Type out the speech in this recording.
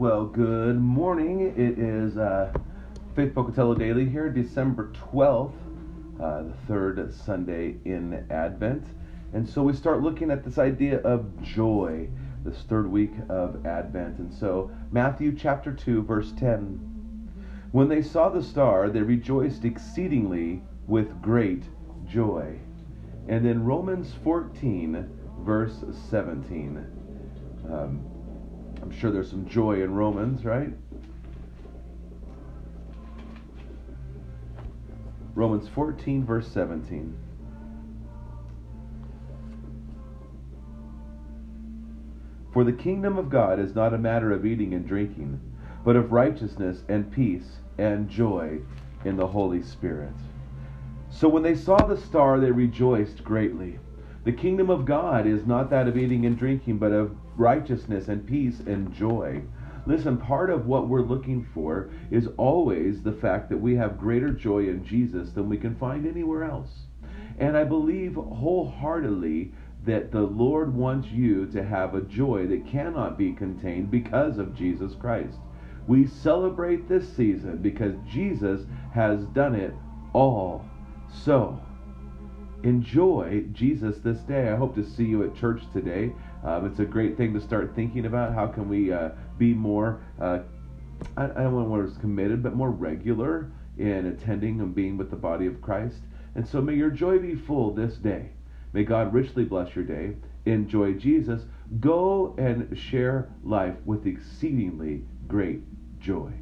Well, good morning. It is uh, Faith Pocatello Daily here, December 12th, uh, the third Sunday in Advent. And so we start looking at this idea of joy, this third week of Advent. And so, Matthew chapter 2, verse 10. When they saw the star, they rejoiced exceedingly with great joy. And then Romans 14, verse 17. Um, I'm sure there's some joy in Romans, right? Romans 14, verse 17. For the kingdom of God is not a matter of eating and drinking, but of righteousness and peace and joy in the Holy Spirit. So when they saw the star, they rejoiced greatly. The kingdom of God is not that of eating and drinking, but of righteousness and peace and joy. Listen, part of what we're looking for is always the fact that we have greater joy in Jesus than we can find anywhere else. And I believe wholeheartedly that the Lord wants you to have a joy that cannot be contained because of Jesus Christ. We celebrate this season because Jesus has done it all. So, enjoy Jesus this day. I hope to see you at church today. Um, it's a great thing to start thinking about. How can we uh, be more, uh, I, I don't want say committed, but more regular in attending and being with the body of Christ. And so may your joy be full this day. May God richly bless your day. Enjoy Jesus. Go and share life with exceedingly great joy.